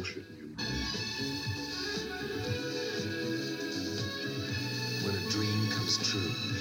bullshit you. When a dream comes true.